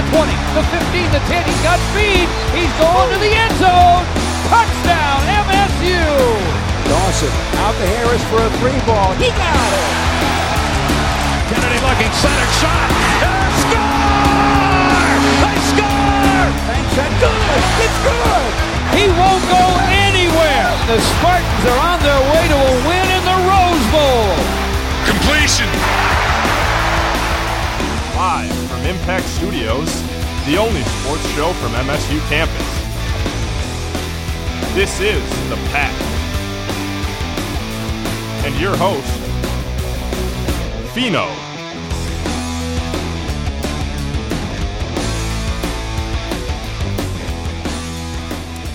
the 20, the 15, the 10. He's got speed. He's going to the end zone. Touchdown, MSU. Dawson out to Harris for a three ball. He got it. Kennedy looking center shot. And score! They score! Thanks, that good. It's good. He won't go anywhere. The Spartans are on their way to a win in the Rose Bowl. Completion. Live from Impact Studios, the only sports show from MSU campus. This is The Pact. And your host, Fino.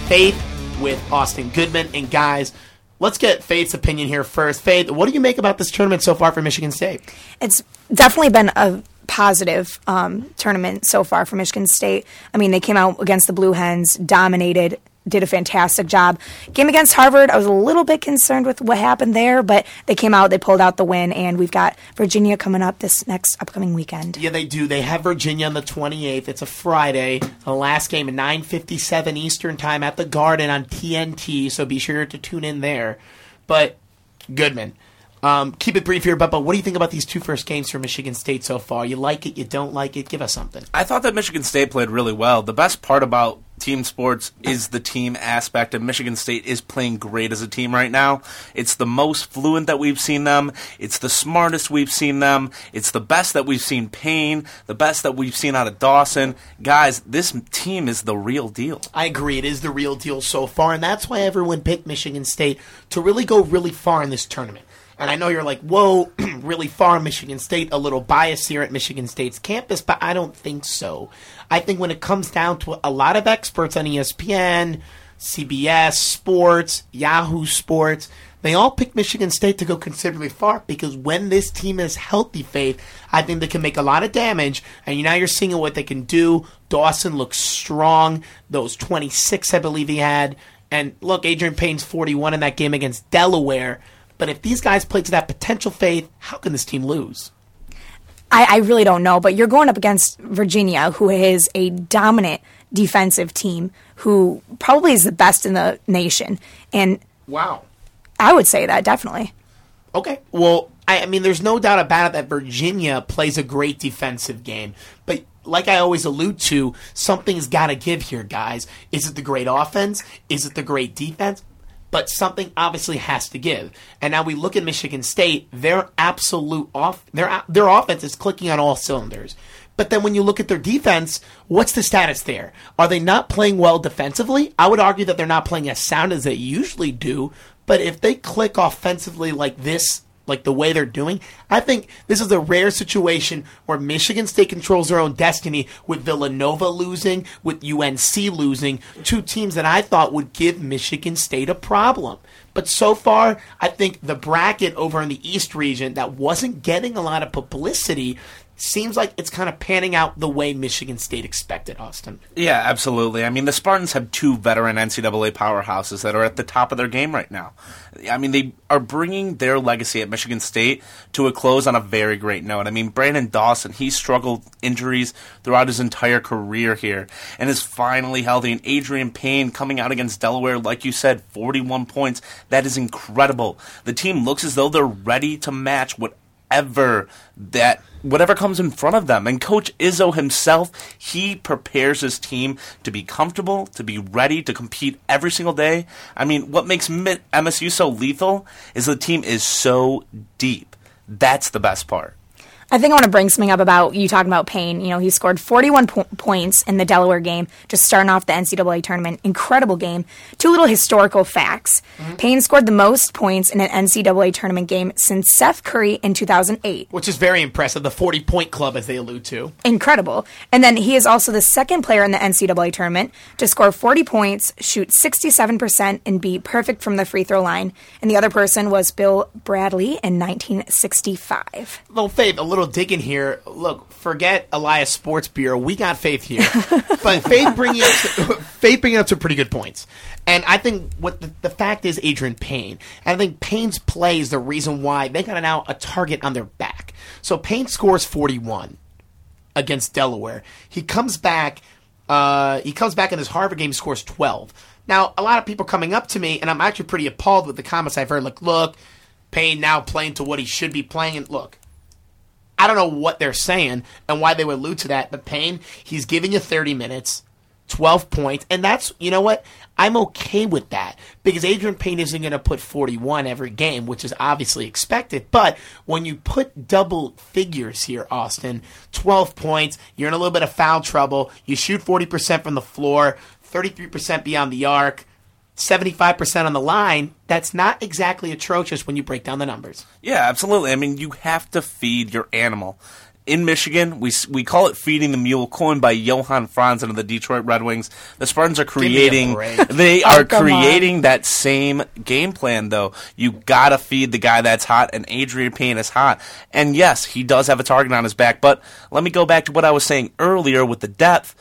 Faith with Austin Goodman. And guys, let's get Faith's opinion here first. Faith, what do you make about this tournament so far for Michigan State? It's definitely been a positive um, tournament so far for Michigan State. I mean, they came out against the Blue Hens, dominated, did a fantastic job. Game against Harvard, I was a little bit concerned with what happened there, but they came out, they pulled out the win, and we've got Virginia coming up this next upcoming weekend. Yeah, they do. They have Virginia on the 28th. It's a Friday. The last game at 9:57 Eastern Time at the Garden on TNT, so be sure to tune in there. But Goodman, um, keep it brief here, Bubba. What do you think about these two first games for Michigan State so far? You like it? You don't like it? Give us something. I thought that Michigan State played really well. The best part about team sports is the team aspect, and Michigan State is playing great as a team right now. It's the most fluent that we've seen them. It's the smartest we've seen them. It's the best that we've seen Payne, the best that we've seen out of Dawson. Guys, this team is the real deal. I agree. It is the real deal so far, and that's why everyone picked Michigan State to really go really far in this tournament. And I know you're like, whoa, really far, Michigan State, a little bias here at Michigan State's campus, but I don't think so. I think when it comes down to a lot of experts on ESPN, CBS Sports, Yahoo Sports, they all pick Michigan State to go considerably far because when this team is healthy, Faith, I think they can make a lot of damage. And now you're seeing what they can do. Dawson looks strong. Those 26, I believe he had. And look, Adreian Payne's 41 in that game against Delaware. But if these guys play to that potential, Faith, how can this team lose? I, I really don't know, but you're going up against Virginia, who is a dominant defensive team, who probably is the best in the nation. And Wow. I would say that definitely. Okay. Well, I, I mean, there's no doubt about it that Virginia plays a great defensive game. But like I always allude to, something's got to give here, guys. Is it the great offense? Is it the great defense? But something obviously has to give. And now we look at Michigan State; their absolute off their their offense is clicking on all cylinders. But then when you look at their defense, what's the status there? Are they not playing well defensively? I would argue that they're not playing as sound as they usually do. But if they click offensively like this, like the way they're doing, I think this is a rare situation where Michigan State controls their own destiny with Villanova losing, with UNC losing, two teams that I thought would give Michigan State a problem. But so far, I think the bracket over in the East region that wasn't getting a lot of publicity seems like it's kind of panning out the way Michigan State expected, Austin. Yeah, absolutely. I mean, the Spartans have two veteran NCAA powerhouses that are at the top of their game right now. I mean, they are bringing their legacy at Michigan State to a close on a very great note. I mean, Branden Dawson, he struggled injuries throughout his entire career here and is finally healthy. And Adreian Payne coming out against Delaware, like you said, 41 points. That is incredible. The team looks as though they're ready to match whatever that whatever comes in front of them. And Coach Izzo himself, he prepares his team to be comfortable, to be ready to compete every single day. I mean, what makes MSU so lethal is the team is so deep. That's the best part. I think I want to bring something up about you talking about Payne. You know, he scored 41 po- points in the Delaware game, just starting off the NCAA tournament. Incredible game. Two little historical facts. Mm-hmm. Payne scored the most points in an NCAA tournament game since Seth Curry in 2008. Which is very impressive. The 40 point club, as they allude to. Incredible. And then he is also the second player in the NCAA tournament to score 40 points, shoot 67%, and be perfect from the free throw line. And the other person was Bill Bradley in 1965. Little Faith, a little digging here. Look, forget Elias Sports Bureau. We got Faith here, but Faith bringing up Faith bringing up some pretty good points. And I think what the, the fact is, Adrian Payne. And I think Payne's play is the reason why they got now a target on their back. So Payne scores forty one. against Delaware. He comes back. Uh, he comes back in his Harvard game, scores 12. Now, a lot of people coming up to me, and I'm actually pretty appalled with the comments I've heard. Like, look, Payne now playing to what he should be playing. And look, I don't know what they're saying and why they would allude to that, but Payne, he's giving you 30 minutes, 12 points, and that's, you know what? I'm okay with that because Adreian Payne isn't going to put 41 every game, which is obviously expected. But when you put double figures here, Austin, 12 points, you're in a little bit of foul trouble, you shoot 40% from the floor, 33% beyond the arc. 75% on the line, that's not exactly atrocious when you break down the numbers. Yeah, absolutely. I mean, you have to feed your animal. In Michigan, we we call it feeding the mule, coined by Johan Franzen of the Detroit Red Wings. The Spartans are creating, they Oh, are creating that same game plan. Though you gotta feed the guy that's hot, and Adreian Payne is hot. And yes, he does have a target on his back. But let me go back to what I was saying earlier with the depth.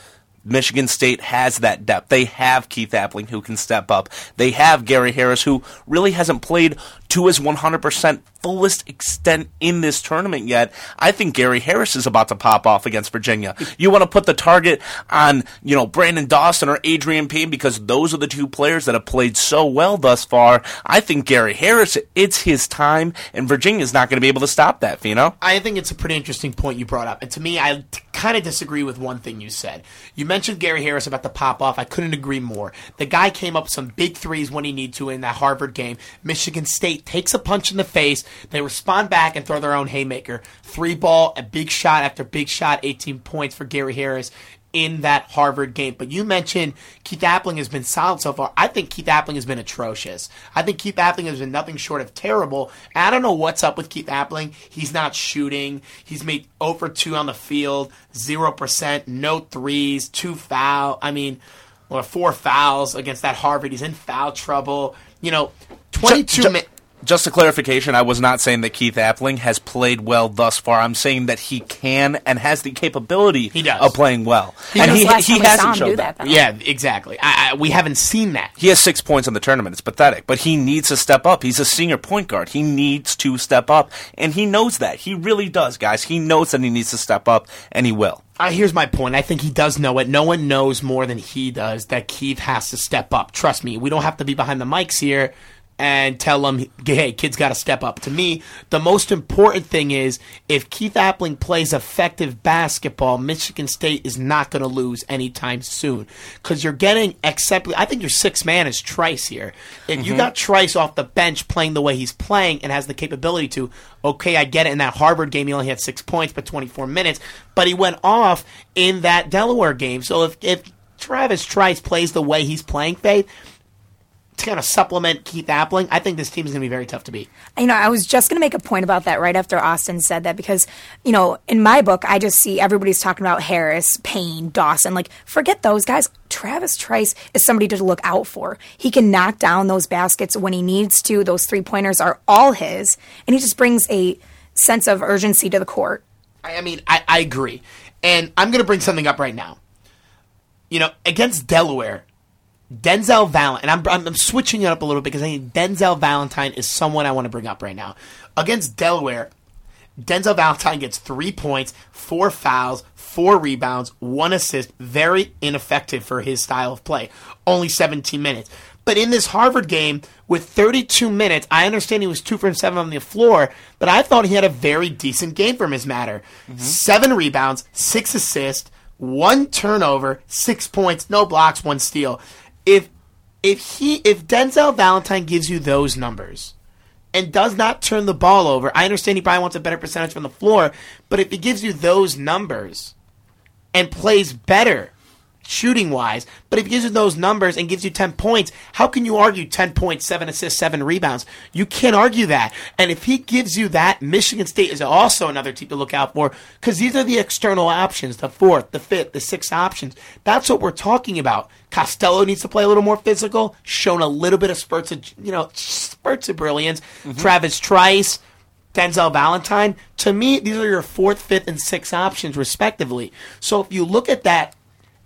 Michigan State has that depth. They have Keith Appling who can step up. They have Gary Harris who really hasn't played to his 100% fullest extent in this tournament yet. I think Gary Harris is about to pop off against Virginia. You want to put the target on, you know, Branden Dawson or Adreian Payne because those are the two players that have played so well thus far. I think Gary Harris, it's his time, and Virginia's not going to be able to stop that, know? I think it's a pretty interesting point you brought up. And to me, I t- kind of disagree with one thing you said. You mentioned Gary Harris about the pop off. I couldn't agree more. The guy came up some big threes when he needed to in that Harvard game. Michigan State takes a punch in the face. They respond back and throw their own haymaker. Three ball, a big shot after big shot, 18 points for Gary Harris in that Harvard game. But you mentioned Keith Appling has been solid so far. I think Keith Appling has been atrocious. I think Keith Appling has been nothing short of terrible. And I don't know what's up with Keith Appling. He's not shooting. He's made over two on the field, zero percent, no threes, two foul. I mean, or four fouls against that Harvard. He's in foul trouble. You know, twenty-two minutes. Just a clarification, I was not saying that Keith Appling has played well thus far. I'm saying that he can and has the capability He does. of playing well. and That was he, last he hasn't him showed do that. that. Yeah, exactly. I, I, we haven't seen that. He has six points in the tournament. It's pathetic. But he needs to step up. He's a senior point guard. He needs to step up. And he knows that. He really does, guys. He knows that he needs to step up, and he will. Uh, here's my point. I think he does know it. No one knows more than he does that Keith has to step up. Trust me, we don't have to be behind the mics here and tell him, hey, kid's got to step up. To me, the most important thing is if Keith Appling plays effective basketball, Michigan State is not going to lose anytime soon. Because you're getting accepted. I think your sixth man is Trice here. If you mm-hmm. got Trice off the bench playing the way he's playing and has the capability to, okay, I get it. In that Harvard game, he only had six points, but 24 minutes. But he went off in that Delaware game. So if, if Travis Trice plays the way he's playing, Faith, to kind of supplement Keith Appling, I think this team is going to be very tough to beat. You know, I was just going to make a point about that right after Austin said that because, you know, in my book, I just see everybody's talking about Harris, Payne, Dawson. Like, forget those guys. Travis Trice is somebody to look out for. He can knock down those baskets when he needs to. Those three pointers are all his, and he just brings a sense of urgency to the court. I, mean, I, I agree. And I'm going to bring something up right now. You know, against Delaware, Denzel Valentine, and I'm, I'm, I'm switching it up a little bit because I think Denzel Valentine is someone I want to bring up right now. Against Delaware, Denzel Valentine gets three points, four fouls, four rebounds, one assist. Very ineffective for his style of play. Only 17 minutes. But in this Harvard game, with 32 minutes, I understand he was two from seven on the floor, but I thought he had a very decent game from his matter. Mm-hmm. Seven rebounds, six assists, one turnover, six points, no blocks, one steal. If if he if Denzel Valentine gives you those numbers, and does not turn the ball over. I understand he probably wants a better percentage from the floor, but if he gives you those numbers and plays better shooting wise, but if he gives you those numbers and gives you 10 points, how can you argue 10 points, 7 assists, 7 rebounds? You can't argue that. And if he gives you that, Michigan State is also another team to look out for because these are the external options, the fourth, the fifth, the sixth options. That's what we're talking about. Costello needs to play a little more physical, shown a little bit of spurts of, you know, spurts of brilliance. Mm-hmm. Travis Trice, Denzel Valentine. To me, these are your fourth, fifth, and sixth options, respectively. So if you look at that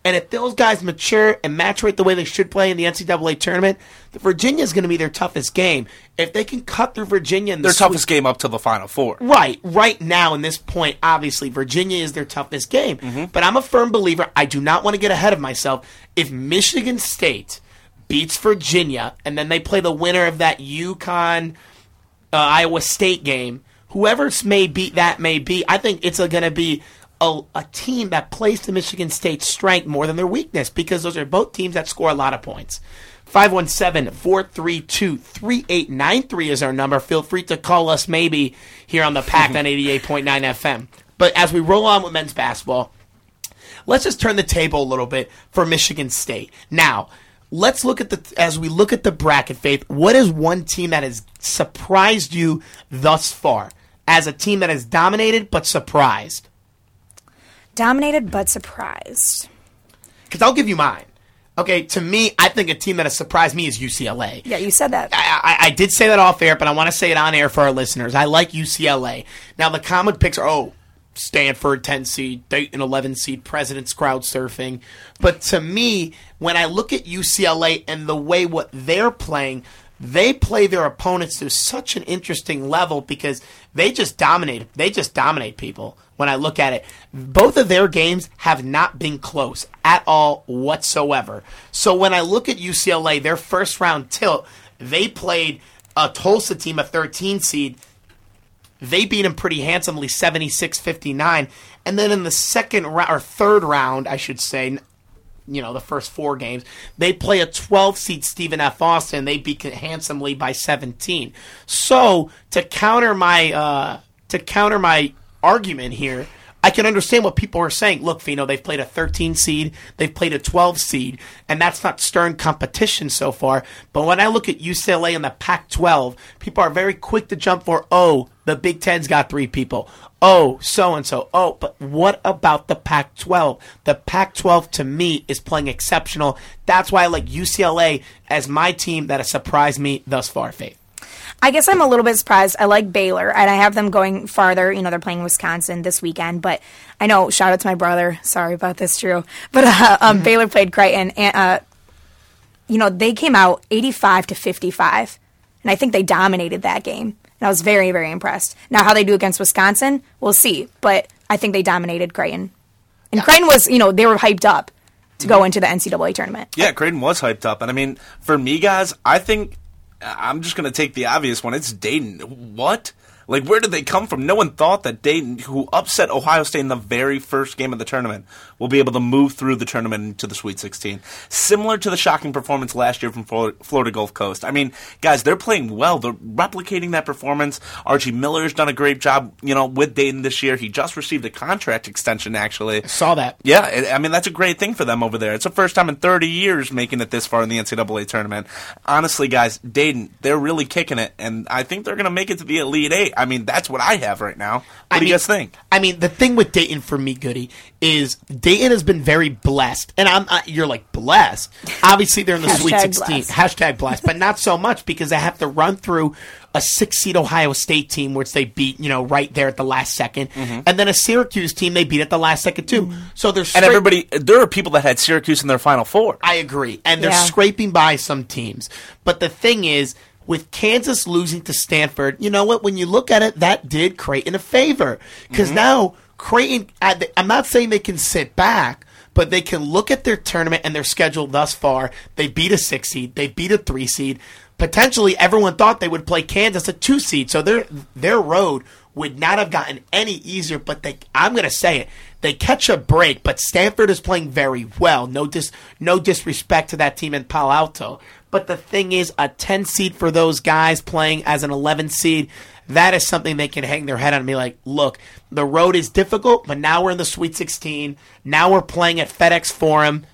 And if those guys mature and maturate the way they should play in the NCAA tournament, the Virginia is going to be their toughest game. If they can cut through Virginia in the Their toughest game up to the Final Four. Right, right now in this point, obviously Virginia is their toughest game. But I'm a firm believer. I do not want to get ahead of myself. If Michigan State beats Virginia and then they play the winner of that UConn uh, Iowa State game, whoever may beat that may be, I think it's going to be a, a team that plays to Michigan State's strength more than their weakness because those are both teams that score a lot of points. 517 432 3893 is our number. Feel free to call us maybe here on the Pact on 88.9 FM. But as we roll on with men's basketball, let's just turn the table a little bit for Michigan State. Now, let's look at the as we look at the bracket faith, what is one team that has surprised you thus far? As a team that has dominated but surprised. Dominated but surprised. Because I'll give you mine. Okay, to me, I think a team that has surprised me is UCLA. Yeah, you said that. I, I, I did say that off air, but I want to say it on air for our listeners. I like UCLA. Now, the common picks are, oh, Stanford 10 seed, Dayton 11 seed, President's crowd surfing. But to me, when I look at UCLA and the way what they're playing, they play their opponents to such an interesting level because they just dominate. They just dominate people. When I look at it, both of their games have not been close at all whatsoever. So when I look at UCLA, their first round tilt, they played a Tulsa team, a 13 seed. They beat them pretty handsomely, 76 59. And then in the second round, or third round, I should say, you know, the first four games, they play a 12 seed Stephen F. Austin. They beat handsomely by 17. So to counter my, uh, to counter my argument here, I can understand what people are saying. Look, Fino, they've played a 13 seed, they've played a 12 seed, and that's not stern competition so far. But when I look at UCLA and the Pac 12, people are very quick to jump for, oh, the Big Ten's got three people. Oh, so and so. Oh, but what about the Pac 12? The Pac 12 to me is playing exceptional. That's why I like UCLA as my team that has surprised me thus far, Faith. I guess I'm a little bit surprised. I like Baylor, and I have them going farther. You know, they're playing Wisconsin this weekend, but I know. Shout out to my brother. Sorry about this, Drew. But uh, um, Baylor played Creighton, and uh, you know they came out 85 to 55, and I think they dominated that game. And I was very, very impressed. Now, how they do against Wisconsin, we'll see. But I think they dominated Creighton, and Creighton was, you know, they were hyped up to go into the NCAA tournament. Yeah, Creighton was hyped up. And I mean, for me, guys, I think I'm just going to take the obvious one. It's Dayton. What? Like, where did they come from? No one thought that Dayton, who upset Ohio State in the very first game of the tournament, will be able to move through the tournament into the Sweet 16. Similar to the shocking performance last year from Florida Gulf Coast. I mean, guys, they're playing well. They're replicating that performance. Archie Miller's done a great job, you know, with Dayton this year. He just received a contract extension, actually. I Saw that. Yeah, I mean that's a great thing for them over there. It's the first time in 30 years making it this far in the NCAA tournament. Honestly, guys, Dayton, they're really kicking it, and I think they're going to make it to the Elite Eight. I mean, that's what I have right now. What I do mean- you guys think? I mean, the thing with Dayton for me, Goody, is Dayton has been very blessed, and I'm uh, you're like blessed. Obviously, they're in the Sweet 16, blessed. hashtag blessed, but not so much because they have to run through a six seed Ohio State team, which they beat, you know, right there at the last 2nd and then a Syracuse team they beat at the last second too. So they're And everybody, there are people that had Syracuse in their Final Four. I agree. And they're Yeah. scraping by some teams. But the thing is, with Kansas losing to Stanford, you know what? When you look at it, that did Creighton a favor. Because mm-hmm. now, Creighton, I'm not saying they can sit back, but they can look at their tournament and their schedule thus far. They beat a six seed, they beat a three seed. Potentially, everyone thought they would play Kansas a two seed. So their, their road would not have gotten any easier, but they, I'm going to say it. They catch a break, but Stanford is playing very well. No dis, no disrespect to that team in Palo Alto. But the thing is, a 10 seed for those guys playing as an 11 seed, that is something they can hang their head on and be like, look, the road is difficult, but now we're in the Sweet 16. Now we're playing at FedEx Forum,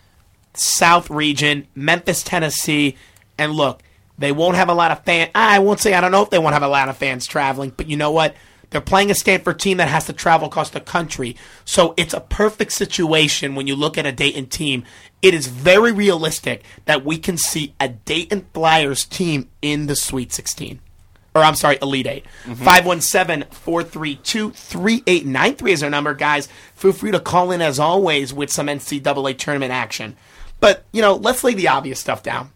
South Region, Memphis, Tennessee, and look, they won't have a lot of fans. I won't say I don't know if they won't have a lot of fans traveling, but you know what? They're playing a Stanford team that has to travel across the country. So it's a perfect situation when you look at a Dayton team. It is very realistic that we can see a Dayton Flyers team in the Sweet 16. or I'm sorry, Elite 8. Mm-hmm. 517 432 3893 is our number, guys. Feel free to call in as always with some NCAA tournament action. But, you know, let's lay the obvious stuff down.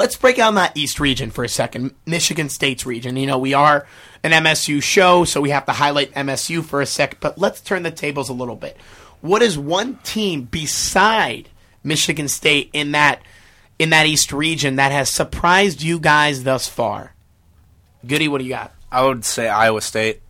Let's break down that East region for a second, Michigan State's region. You know, we are an MSU show, so we have to highlight MSU for a sec, but let's turn the tables a little bit. What is one team beside Michigan State in that in that East region that has surprised you guys thus far? Goody, what do you got? I would say Iowa State,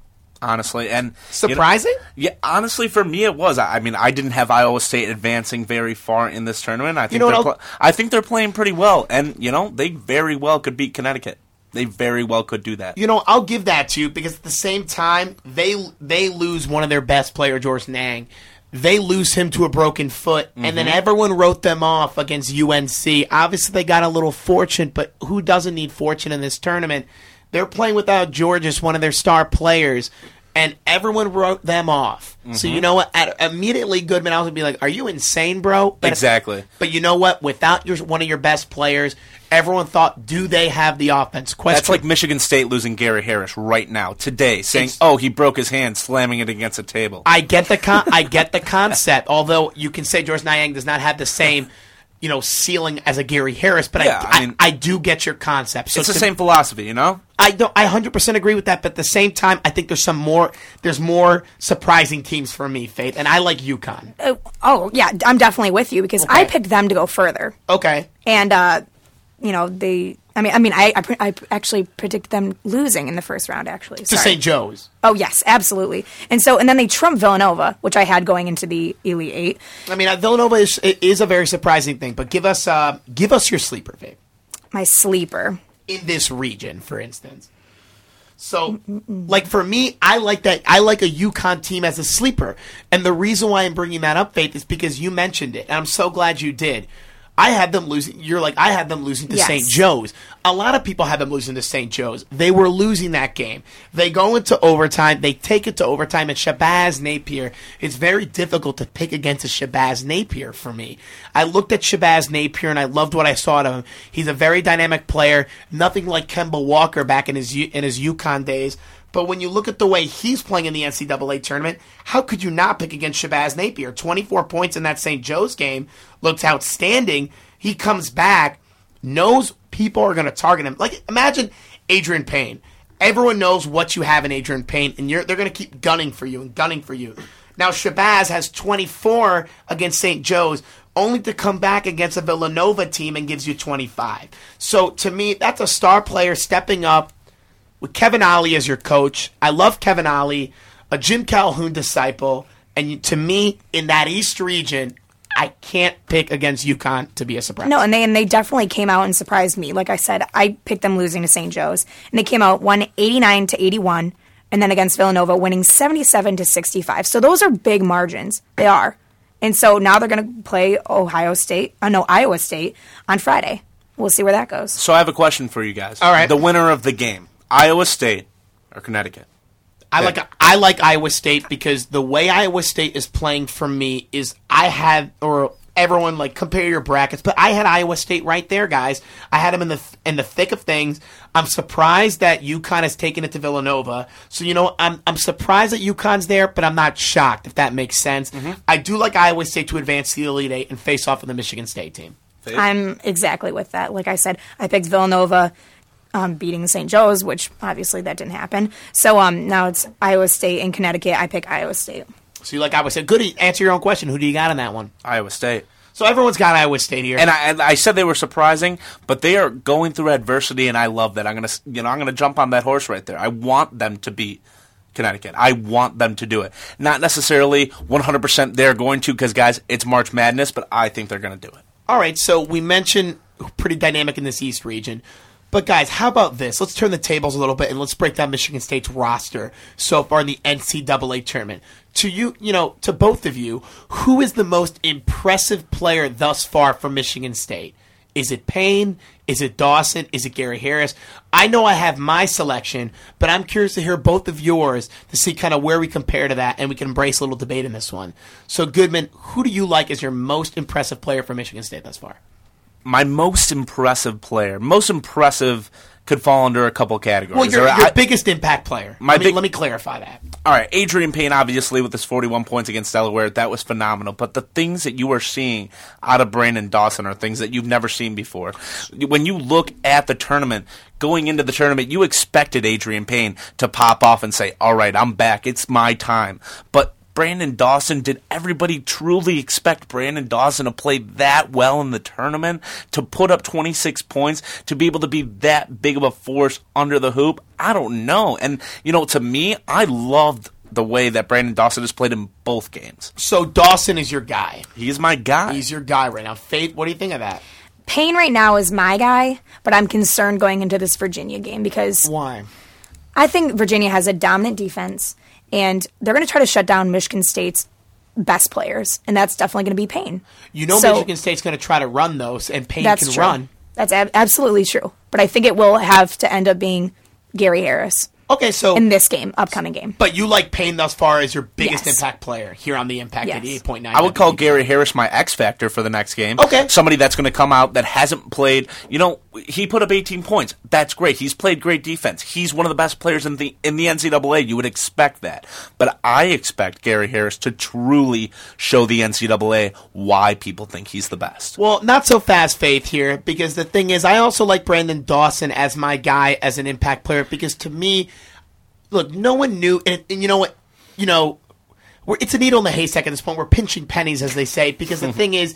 honestly, and you know- Surprising? yeah, honestly, for me it was. I I mean, I didn't have Iowa State advancing very far in this tournament. I think know they're pl- I think they're playing pretty well, and you know they very well could beat Connecticut. They very well could do that. You know, I'll give that to you because at the same time, they they lose one of their best player, George Niang. They lose him to a broken foot, and then mm-hmm. everyone wrote them off against UNC. Obviously, they got a little fortune, but who doesn't need fortune in this tournament? They're playing without George as one of their star players, and everyone wrote them off. So you mm-hmm. know what? At, immediately, Goodman, I was gonna be like, "Are you insane, bro?" But Exactly. But you know what? Without your one of your best players, everyone thought, "Do they have the offense?" Question. That's like Michigan State losing Gary Harris right now, today, saying, It's- "Oh, he broke his hand slamming it against a table." I get the con- I get the concept. Although you can say George Niang does not have the same, you know, ceiling as a Gary Harris, but Yeah, I, I mean- I, I do get your concept. So it's the to- same philosophy, you know. I don't. I hundred percent agree with that. But at the same time, I think there's some more. There's more surprising teams for me, Faith, and I like UConn. Uh, oh yeah, I'm definitely with you because I picked them to go further, Okay. and uh, you know they. I mean, I mean, I, I, I actually predict them losing in the first round. Actually, To St. Joe's. Oh yes, absolutely. And so, and then they trump Villanova, which I had going into the Elite Eight. I mean, uh, Villanova is is a very surprising thing. But give us uh, give us your sleeper, Faith. My sleeper. in this region, for instance. So, like for me, I like that. I like a UConn team as a sleeper, and the reason why I'm bringing that up, Faith, is because you mentioned it, and I'm so glad you did. I had them losing. You're like I had them losing to Yes. St. Joe's. A lot of people had them losing to St. Joe's. They were losing that game. They go into overtime. They take it to overtime. And Shabazz Napier. It's very difficult to pick against a Shabazz Napier for me. I looked at Shabazz Napier and I loved what I saw out of him. He's a very dynamic player. Nothing like Kemba Walker back in his in his UConn days. But when you look at the way he's playing in the NCAA tournament, how could you not pick against Shabazz Napier? 24 points in that St. Joe's game looked outstanding. He comes back, knows people are going to target him. Like, imagine Adreian Payne. Everyone knows what you have in Adreian Payne, and they're going to keep gunning for you and gunning for you. Now, Shabazz has 24 against St. Joe's, only to come back against a Villanova team and gives you 25. So, to me, that's a star player stepping up with Kevin Ollie as your coach. I love Kevin Ollie, a Jim Calhoun disciple, and to me, in that East region, I can't pick against UConn to be a surprise. No, and they and they definitely came out and surprised me. Like I said, I picked them losing to St. Joe's, and they came out one eighty nine to eighty one, and then against Villanova, winning seventy seven to sixty five. So those are big margins. They are, and so now they're going to play Ohio State. Uh, no, Iowa State on Friday. We'll see where that goes. So I have a question for you guys. All right. the winner of the game, Iowa State or Connecticut? I like I like Iowa State because the way Iowa State is playing for me is I had or everyone like compare your brackets, but I had Iowa State right there, guys. I had them in the in the thick of things. I'm surprised that UConn has taken it to Villanova. So you know, I'm I'm surprised that UConn's there, but I'm not shocked if that makes sense. Mm-hmm. I do like Iowa State to advance to the Elite Eight and face off with the Michigan State team. I'm exactly with that. Like I said, I picked Villanova. Um, beating St. Joe's, which obviously that didn't happen. So um, now it's Iowa State and Connecticut. I pick Iowa State. So you like Iowa State? Good. Answer your own question. Who do you got on that one? Iowa State. So everyone's got Iowa State here. And I, and I said they were surprising, but they are going through adversity, and I love that. I'm gonna, you know, I'm gonna jump on that horse right there. I want them to beat Connecticut. I want them to do it. Not necessarily 100% they're going to, because guys, it's March Madness, but I think they're gonna do it. All right, so we mentioned pretty dynamic in this East region. But guys, how about this? Let's turn the tables a little bit and let's break down Michigan State's roster so far in the NCAA tournament. To you, you know, to both of you, who is the most impressive player thus far from Michigan State? Is it Payne? Is it Dawson? Is it Gary Harris? I know I have my selection, but I'm curious to hear both of yours to see kind of where we compare to that, and we can embrace a little debate in this one. So, Goodman, who do you like as your most impressive player from Michigan State thus far? My most impressive player, most impressive could fall under a couple categories. Well, your, your I- biggest impact player. My let, me, big- let me clarify that. all right, Adreian Payne, obviously, with his 41 points against Delaware, that was phenomenal. But the things that you are seeing out of Branden Dawson are things that you've never seen before. When you look at the tournament, going into the tournament, you expected Adreian Payne to pop off and say, all right, I'm back. It's my time. But Branden Dawson, did everybody truly expect Branden Dawson to play that well in the tournament? To put up 26 points? To be able to be that big of a force under the hoop? I don't know. And, you know, to me, I loved the way that Branden Dawson has played in both games. So Dawson is your guy. He's my guy. He's your guy right now. Faith, what do you think of that? Payne right now is my guy, but I'm concerned going into this Virginia game because Why? I think Virginia has a dominant defense, and they're going to try to shut down Michigan State's best players, and that's definitely going to be Payne. You know So- Michigan State's going to try to run those, and Payne That's can true. run. That's ab- absolutely true. But I think it will have to end up being Gary Harris Okay, so in this game, upcoming game. but you like Payne thus far as your biggest Yes. impact player here on the Impact Yes. 88.9. I would call Gary Harris my X factor for the next game. Okay. Somebody that's going to come out that hasn't played. You know, he put up 18 points. That's great. He's played great defense. He's one of the best players in the in the NCAA. You would expect that. But I expect Gary Harris to truly show the NCAA why people think he's the best. Well, not so fast, Faith, here, because the thing is, I also like Branden Dawson as my guy as an impact player, because to me, look, no one knew, and, and you know what, you know, we're, it's a needle in the haystack at this point. We're pinching pennies, as they say, because the thing is,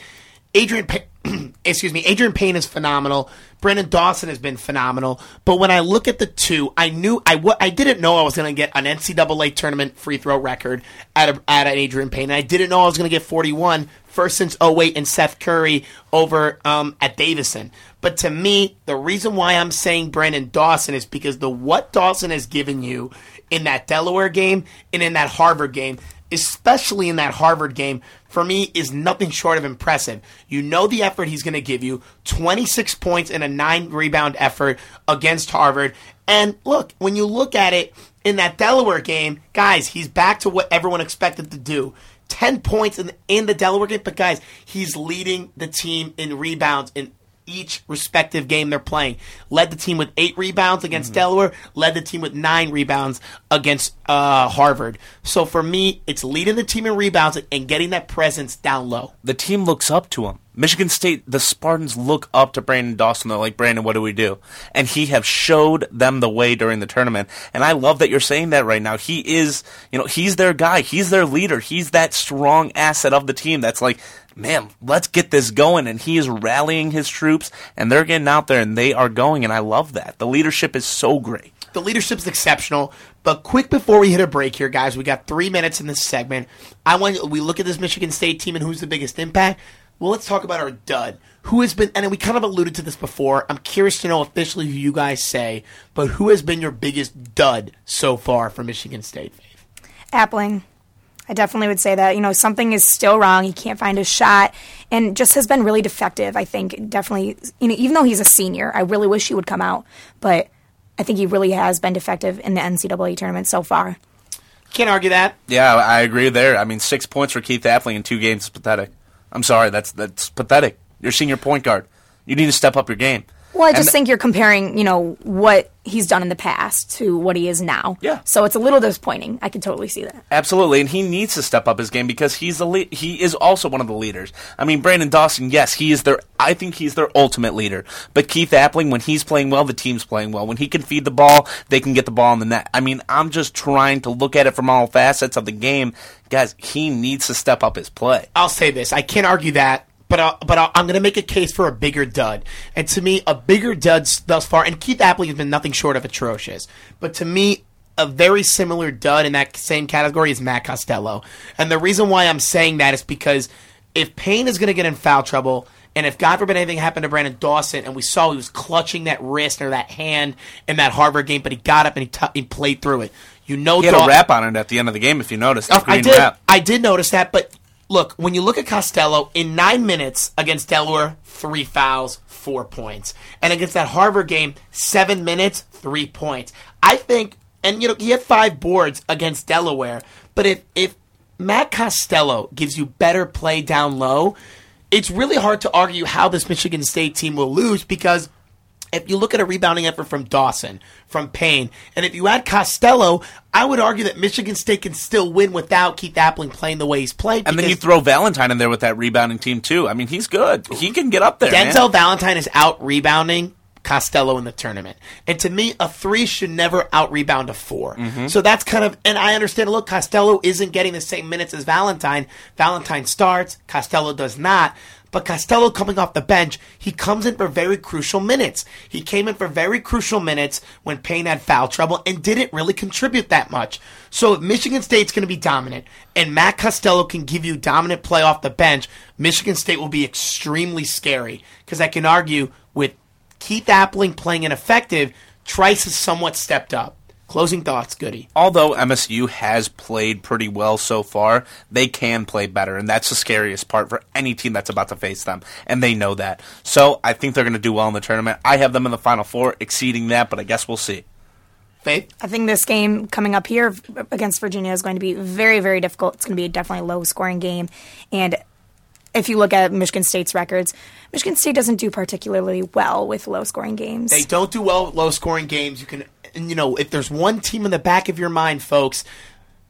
Adreian, excuse me, Adreian Payne is phenomenal. Branden Dawson has been phenomenal. But when I look at the two, I knew I I didn't know I was going to get an NCAA tournament free throw record out of out of Adreian Payne. I didn't know I was going to get 41 first since 08 and Seth Curry over um, at Davidson. But to me, the reason why I'm saying Branden Dawson is because the what Dawson has given you in that Delaware game and in that Harvard game especially in that Harvard game, for me, is nothing short of impressive. You know the effort he's going to give you 26 points in a nine rebound effort against Harvard. And look, when you look at it in that Delaware game, guys, he's back to what everyone expected to do. 10 points in, in the Delaware game, but guys, he's leading the team in rebounds in each respective game they're playing. Led the team with eight rebounds against Delaware. Led the team with nine rebounds against uh, Harvard. So for me, it's leading the team in rebounds and getting that presence down low. The team looks up to him. Michigan State, the Spartans look up to Branden Dawson. They're like, Branden, what do we do? And he have showed them the way during the tournament. And I love that you're saying that right now. He is, you know, he's their guy. He's their leader. He's that strong asset of the team that's like, man, let's get this going. And he is rallying his troops and they're getting out there and they are going. And I love that. The leadership is so great. The leadership's exceptional. But quick before we hit a break here, guys, we got three minutes in this segment. I want we look at this Michigan State team and who's the biggest impact. Well, let's talk about our dud. Who has been, and we kind of alluded to this before. I'm curious to know officially who you guys say, but who has been your biggest dud so far for Michigan State? Appling. I definitely would say that. You know, something is still wrong. He can't find his shot and just has been really defective. I think definitely, you know, even though he's a senior, I really wish he would come out. But I think he really has been defective in the NCAA tournament so far. Can't argue that. Yeah, I agree there. I mean, six points for Keith Appling in two games is pathetic. I'm sorry, that's that's pathetic. You're senior point guard. You need to step up your game. Well, I just th- think you're comparing, you know, what he's done in the past to what he is now. Yeah. So it's a little disappointing. I can totally see that. Absolutely, and he needs to step up his game because he's the le- he is also one of the leaders. I mean, Branden Dawson, yes, he is their. I think he's their ultimate leader. But Keith Appling, when he's playing well, the team's playing well. When he can feed the ball, they can get the ball in the net. I mean, I'm just trying to look at it from all facets of the game, guys. He needs to step up his play. I'll say this. I can't argue that, but i but i I'm going to make a case for a bigger dud. And to me, a bigger dud thus far, and Keith Appling has been nothing short of atrocious. But to me, a very similar dud in that same category is Matt Costello. And the reason why I'm saying that is because if Payne is going to get in foul trouble, and if God forbid anything happened to Branden Dawson, and we saw he was clutching that wrist or that hand in that Harvard game, but he got up and he, t- he played through it. You know, He had a wrap on it at the end of the game, if you noticed. Oh, I did. wrap. I did notice that, but look, when you look at Costello in nine minutes against Delaware, three fouls, four points, and against that Harvard game, seven minutes, three points. I think, and you know, he had five boards against Delaware, but if if Matt Costello gives you better play down low, it's really hard to argue how this Michigan State team will lose because if you look at a rebounding effort from Dawson, from Payne, and if you add Costello, I would argue that Michigan State can still win without Keith Appling playing the way he's played. And then you throw Valentine in there with that rebounding team too. I mean, he's good. He can get up there. man. Denzel Valentine is out rebounding Costello in the tournament. And to me, a three should never out rebound a 4 Mm-hmm. So that's kind of, and I understand, look, Costello isn't getting the same minutes as Valentine. Valentine starts, Costello does not. But Costello coming off the bench, he comes in for very crucial minutes. He came in for very crucial minutes when Payne had foul trouble and didn't really contribute that much. So if Michigan State's going to be dominant and Matt Costello can give you dominant play off the bench, Michigan State will be extremely scary. Because I can argue with Keith Appling playing ineffective, Trice has somewhat stepped up. Closing thoughts, Goody. Although MSU has played pretty well so far, they can play better, and that's the scariest part for any team that's about to face them, and they know that. So I think they're going to do well in the tournament. I have them in the Final Four, exceeding that, but I guess we'll see. Faith? I think this game coming up here against Virginia is going to be very, very difficult. It's going to be a definitely low scoring game. And if you look at Michigan State's records, Michigan State doesn't do particularly well with low scoring games. They don't do well with low scoring games. You can, and, you know, if there's one team in the back of your mind, folks,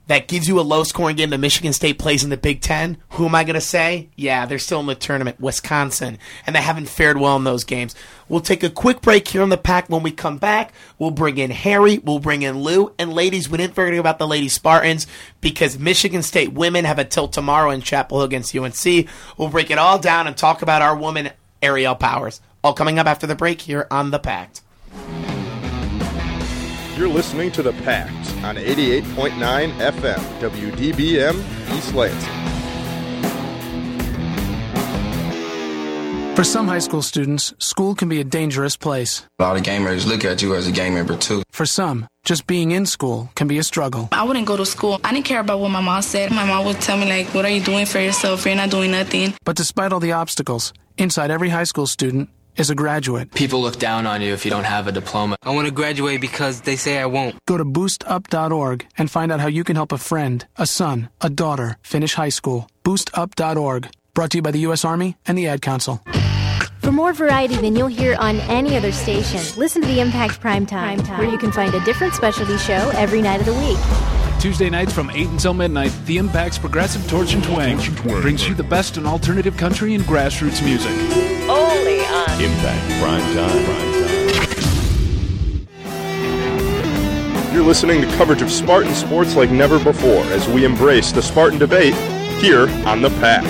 that gives you a low scoring game that Michigan State plays in the Big Ten, who am I going to say? Yeah, they're still in the tournament, Wisconsin, and they haven't fared well in those games. We'll take a quick break here on the Pact. When we come back, we'll bring in Harry, we'll bring in Lou, and ladies, we didn't forget about the Lady Spartans because Michigan State women have a tilt tomorrow in Chapel Hill against UNC. We'll break it all down and talk about our woman, Aerial Powers. All coming up after the break here on The Pact. You're listening to The Pact on 88.9 FM, WDBM East Lansing. For some high school students, school can be a dangerous place. A lot of gamers look at you as a gang member too. For some, just being in school can be a struggle. I wouldn't go to school. I didn't care about what my mom said. My mom would tell me, like, what are you doing for yourself? You're not doing nothing. But despite all the obstacles, inside every high school student is a graduate. People look down on you if you don't have a diploma. I want to graduate because they say I won't. Go to boostup.org and find out how you can help a friend, a son, a daughter finish high school. Boostup.org. Brought to you by the U.S. Army and the Ad Council. For more variety than you'll hear on any other station, listen to the Impact Primetime, Primetime, where you can find a different specialty show every night of the week. Tuesday nights from 8 until midnight, the Impact's Progressive Torch and Twang brings you the best in alternative country and grassroots music. Only on Impact Prime Time. You're listening to coverage of Spartan sports like never before as we embrace the Spartan debate here on The Pact.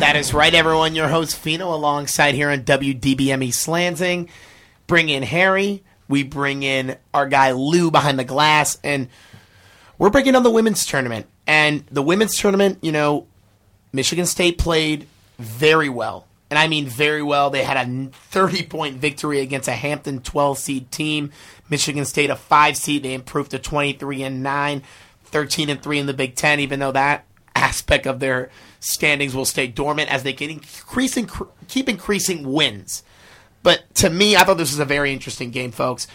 That is right, everyone. Your host, Fino, alongside here on WDBM East Lansing. Bring in Harry. We bring in our guy Lou behind the glass. And we're breaking down the women's tournament. And the women's tournament, you know, Michigan State played very well. And I mean very well. They had a 30 point victory against a Hampton 12 seed team. Michigan State, a 5 seed. They improved to 23 and 9, 13 and 3 in the Big Ten, even though that aspect of their standings will stay dormant as they get increasing, keep increasing wins. But to me, I thought this was a very interesting game, folks.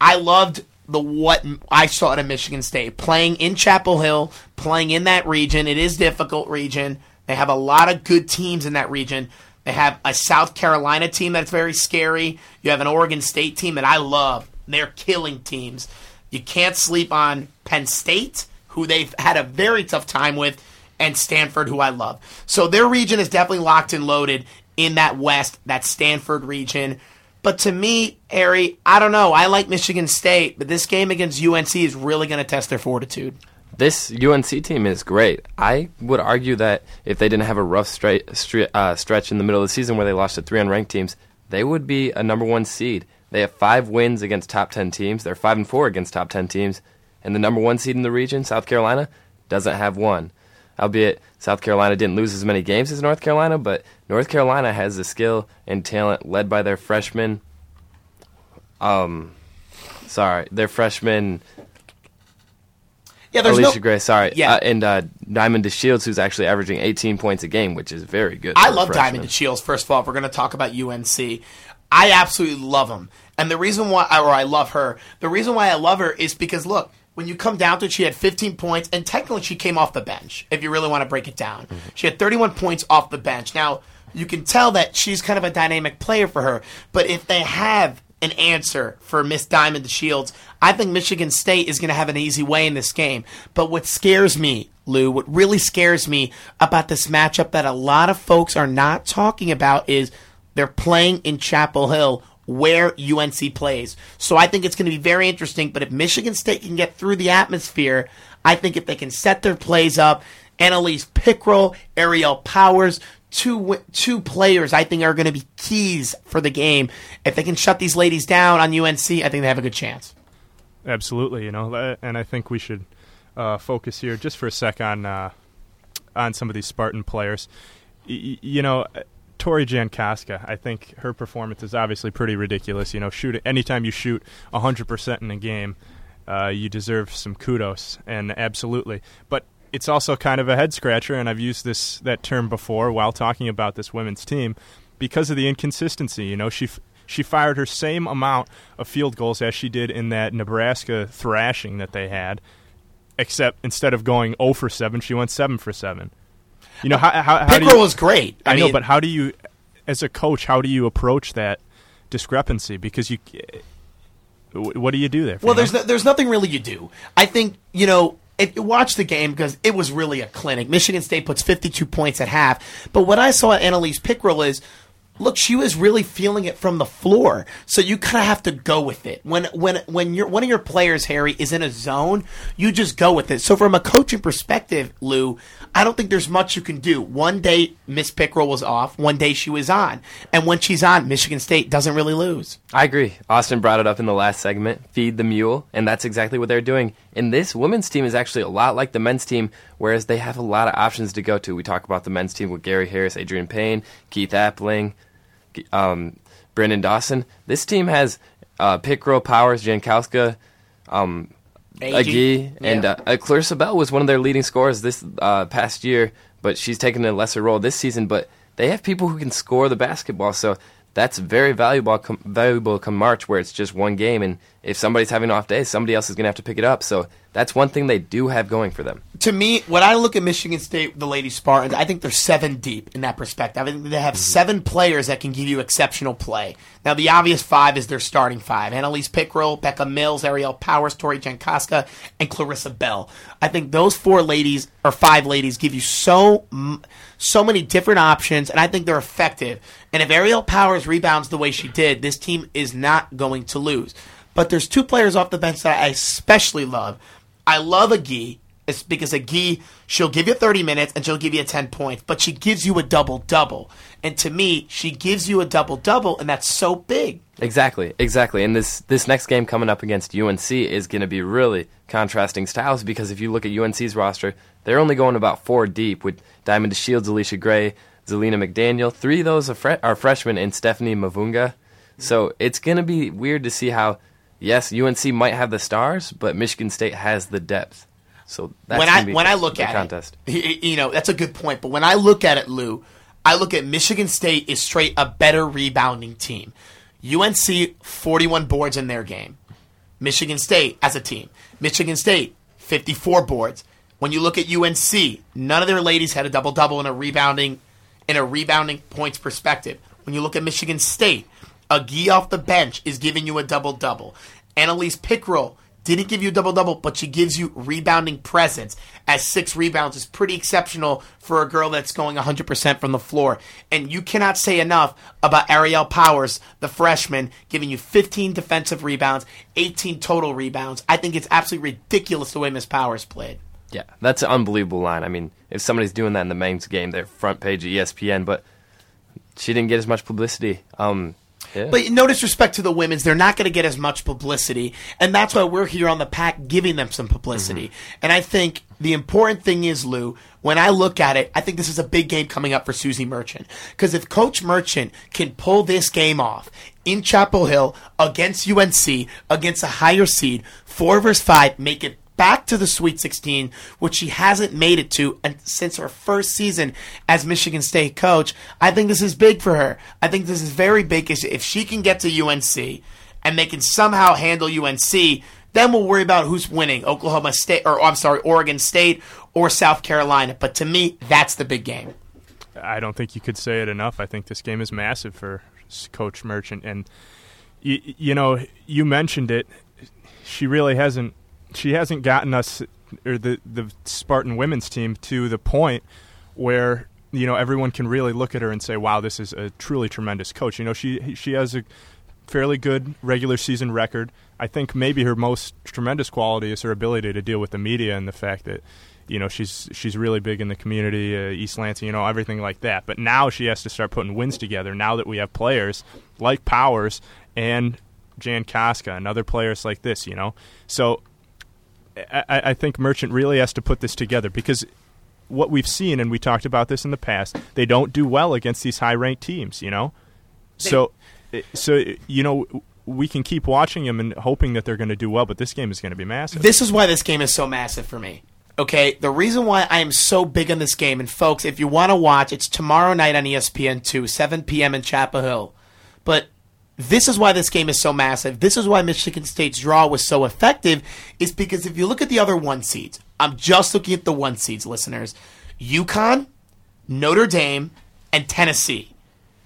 I loved the what I saw at Michigan State playing in Chapel Hill, playing in that region. It is difficult region. They have a lot of good teams in that region. They have a South Carolina team that's very scary. You have an Oregon State team that I love. They're killing teams. You can't sleep on Penn State, who they've had a very tough time with, and Stanford, who I love. So their region is definitely locked and loaded in that West, that Stanford region. But to me, Harry, I don't know. I like Michigan State, but this game against UNC is really going to test their fortitude. This UNC team is great. I would argue that if they didn't have a rough uh, stretch in the middle of the season where they lost to three unranked teams, they would be a number one seed. They have five wins against top ten teams. They're five and four against top ten teams, and the number one seed in the region, South Carolina, doesn't have one. Albeit South Carolina didn't lose as many games as North Carolina, but North Carolina has the skill and talent led by their freshman. Um, sorry, their freshman. Yeah, there's Allisha no, Gray, sorry, Yeah. uh, and uh, Diamond DeShields, who's actually averaging 18 points a game, which is very good. I love Diamond Diamond DeShields. First of all, if we're going to talk about UNC, I absolutely love him. And the reason why, or I love her, the reason why I love her is because look, when you come down to it, she had 15 points, and technically she came off the bench. If you really want to break it down, she had 31 points off the bench. Now, you can tell that she's kind of a dynamic player for her. But if they have an answer for Miss Diamond DeShields, I think Michigan State is going to have an easy way in this game. But what scares me, Lou, what really scares me about this matchup that a lot of folks are not talking about is they're playing in Chapel Hill where UNC plays. So I think it's going to be very interesting. But if Michigan State can get through the atmosphere, I think if they can set their plays up, Annalise Pickrel, Aerial Powers, two two players I think are going to be keys for the game. If they can shut these ladies down on UNC, I think they have a good chance. Absolutely, you know, and I think we should uh, focus here just for a sec on uh, on some of these Spartan players. Y- you know, Tori Jankoska, I think her performance is obviously pretty ridiculous. You know, shoot anytime you shoot 100% in a game, uh, you deserve some kudos, and absolutely. But it's also kind of a head scratcher, and I've used this that term before while talking about this women's team because of the inconsistency. You know, she she fired her same amount of field goals as she did in that Nebraska thrashing that they had, except instead of going 0 for 7, she went 7 for 7. You know, uh, how, how, how do you, was great. I, I know, but how do you, as a coach, how do you approach that discrepancy? Because you, eh, what do you do there? Well, there's no, there's nothing really you do. I think you know if you watch the game because it was really a clinic. Michigan State puts 52 points at half, but what I saw at Annalise Pickrel is look, she was really feeling it from the floor. So you kind of have to go with it. When when when you're one of your players, Harry, is in a zone, you just go with it. So from a coaching perspective, Lou, I don't think there's much you can do. One day Miss Pickrel was off, one day she was on, and when she's on, Michigan State doesn't really lose. I agree. Austin brought it up in the last segment. Feed the mule, and that's exactly what they're doing. And this women's team is actually a lot like the men's team, whereas they have a lot of options to go to. We talk about the men's team with Gary Harris, Adreian Payne, Keith Appling, um, Branden Dawson. This team has uh, Pickrel, Powers, Jankoska, um, and Yeah. uh, uh, Klarissa Bell was one of their leading scorers this uh, past year, but she's taken a lesser role this season. But they have people who can score the basketball, so that's very valuable. Com- valuable come March, where it's just one game, and if somebody's having an off day, somebody else is going to have to pick it up. So that's one thing they do have going for them. to me, when I look at Michigan State, the Lady Spartans, I think they're seven deep in that perspective. I think they Mm-hmm. have seven players that can give you exceptional play. Now, the obvious five is their starting five: Annalise Pickrel, Becca Mills, Aerial Powers, Tori Jankoska, and Klarissa Bell. I think those four ladies or five ladies give you so so many different options, and I think they're effective. And if Aerial Powers rebounds the way she did, this team is not going to lose. But there's two players off the bench that I especially love. I love Agee. It's because Agee, she'll give you 30 minutes and she'll give you 10 points, but she gives you a double double. And to me, she gives you a double double, and that's so big. Exactly, exactly. And this this next game coming up against UNC is going to be really contrasting styles because if you look at UNC's roster, they're only going about four deep with Diamond DeShields, Allisha Gray, Xylina McDaniel. Three of those are, fre- are freshmen, and Stephanie Mavunga. So it's going to be weird to see how, yes, UNC might have the stars, but Michigan State has the depth. So that's when I when I look the at contest. it, you know that's a good point. But when I look at it, Lou, I look at Michigan State is straight a better rebounding team. UNC 41 boards in their game. Michigan State as a team. Michigan State 54 boards. When you look at UNC, none of their ladies had a double double in a rebounding in a rebounding points perspective. When you look at Michigan State, Agee off the bench is giving you a double double. Annalise Pickrel didn't give you a double double, but she gives you rebounding presence. As six rebounds is pretty exceptional for a girl that's going 100% from the floor. And you cannot say enough about Aerial Powers, the freshman, giving you 15 defensive rebounds, 18 total rebounds. I think it's absolutely ridiculous the way Miss Powers played. Yeah, that's an unbelievable line. I mean, if somebody's doing that in the men's game, they're front page of ESPN, but she didn't get as much publicity. Um, yeah. But no disrespect to the women's, they're not going to get as much publicity, and that's why we're here on the Pact giving them some publicity. Mm-hmm. And I think the important thing is, Lou, when I look at it, I think this is a big game coming up for Suzy Merchant because if Coach Merchant can pull this game off in Chapel Hill against UNC against a higher seed, four versus five, make it back to the Sweet 16, which she hasn't made it to since her first season as Michigan State coach. I think this is big for her. I think this is very big if she can get to UNC and they can somehow handle UNC. Then we'll worry about who's winning, Oklahoma State, or I'm sorry, Oregon State or South Carolina. But to me, that's the big game. I don't think you could say it enough. I think this game is massive for Coach Merchant, and y- you know, you mentioned it. She really hasn't. She hasn't gotten us or the the Spartan women's team to the point where you know everyone can really look at her and say, "Wow, this is a truly tremendous coach." You know, she she has a fairly good regular season record. I think maybe her most tremendous quality is her ability to deal with the media and the fact that you know she's she's really big in the community, uh, East Lansing, you know everything like that. But now she has to start putting wins together. Now that we have players like Powers and Jankoska and other players like this, you know, so I, I think Merchant really has to put this together because what we've seen, and we talked about this in the past, they don't do well against these high-ranked teams. You know, so eh, so you know we can keep watching them and hoping that they're going to do well, but this game is going to be massive. This is why this game is so massive for me. Okay, the reason why I am so big on this game, and folks, if you want to watch, it's tomorrow night on E ESPN2, 7 p.m. in Chapel Hill. But this is why this game is so massive. This is why Michigan State's draw was so effective, is because if you look at the other one seeds, I'm just looking at the one seeds, listeners. UConn, Notre Dame, and Tennessee.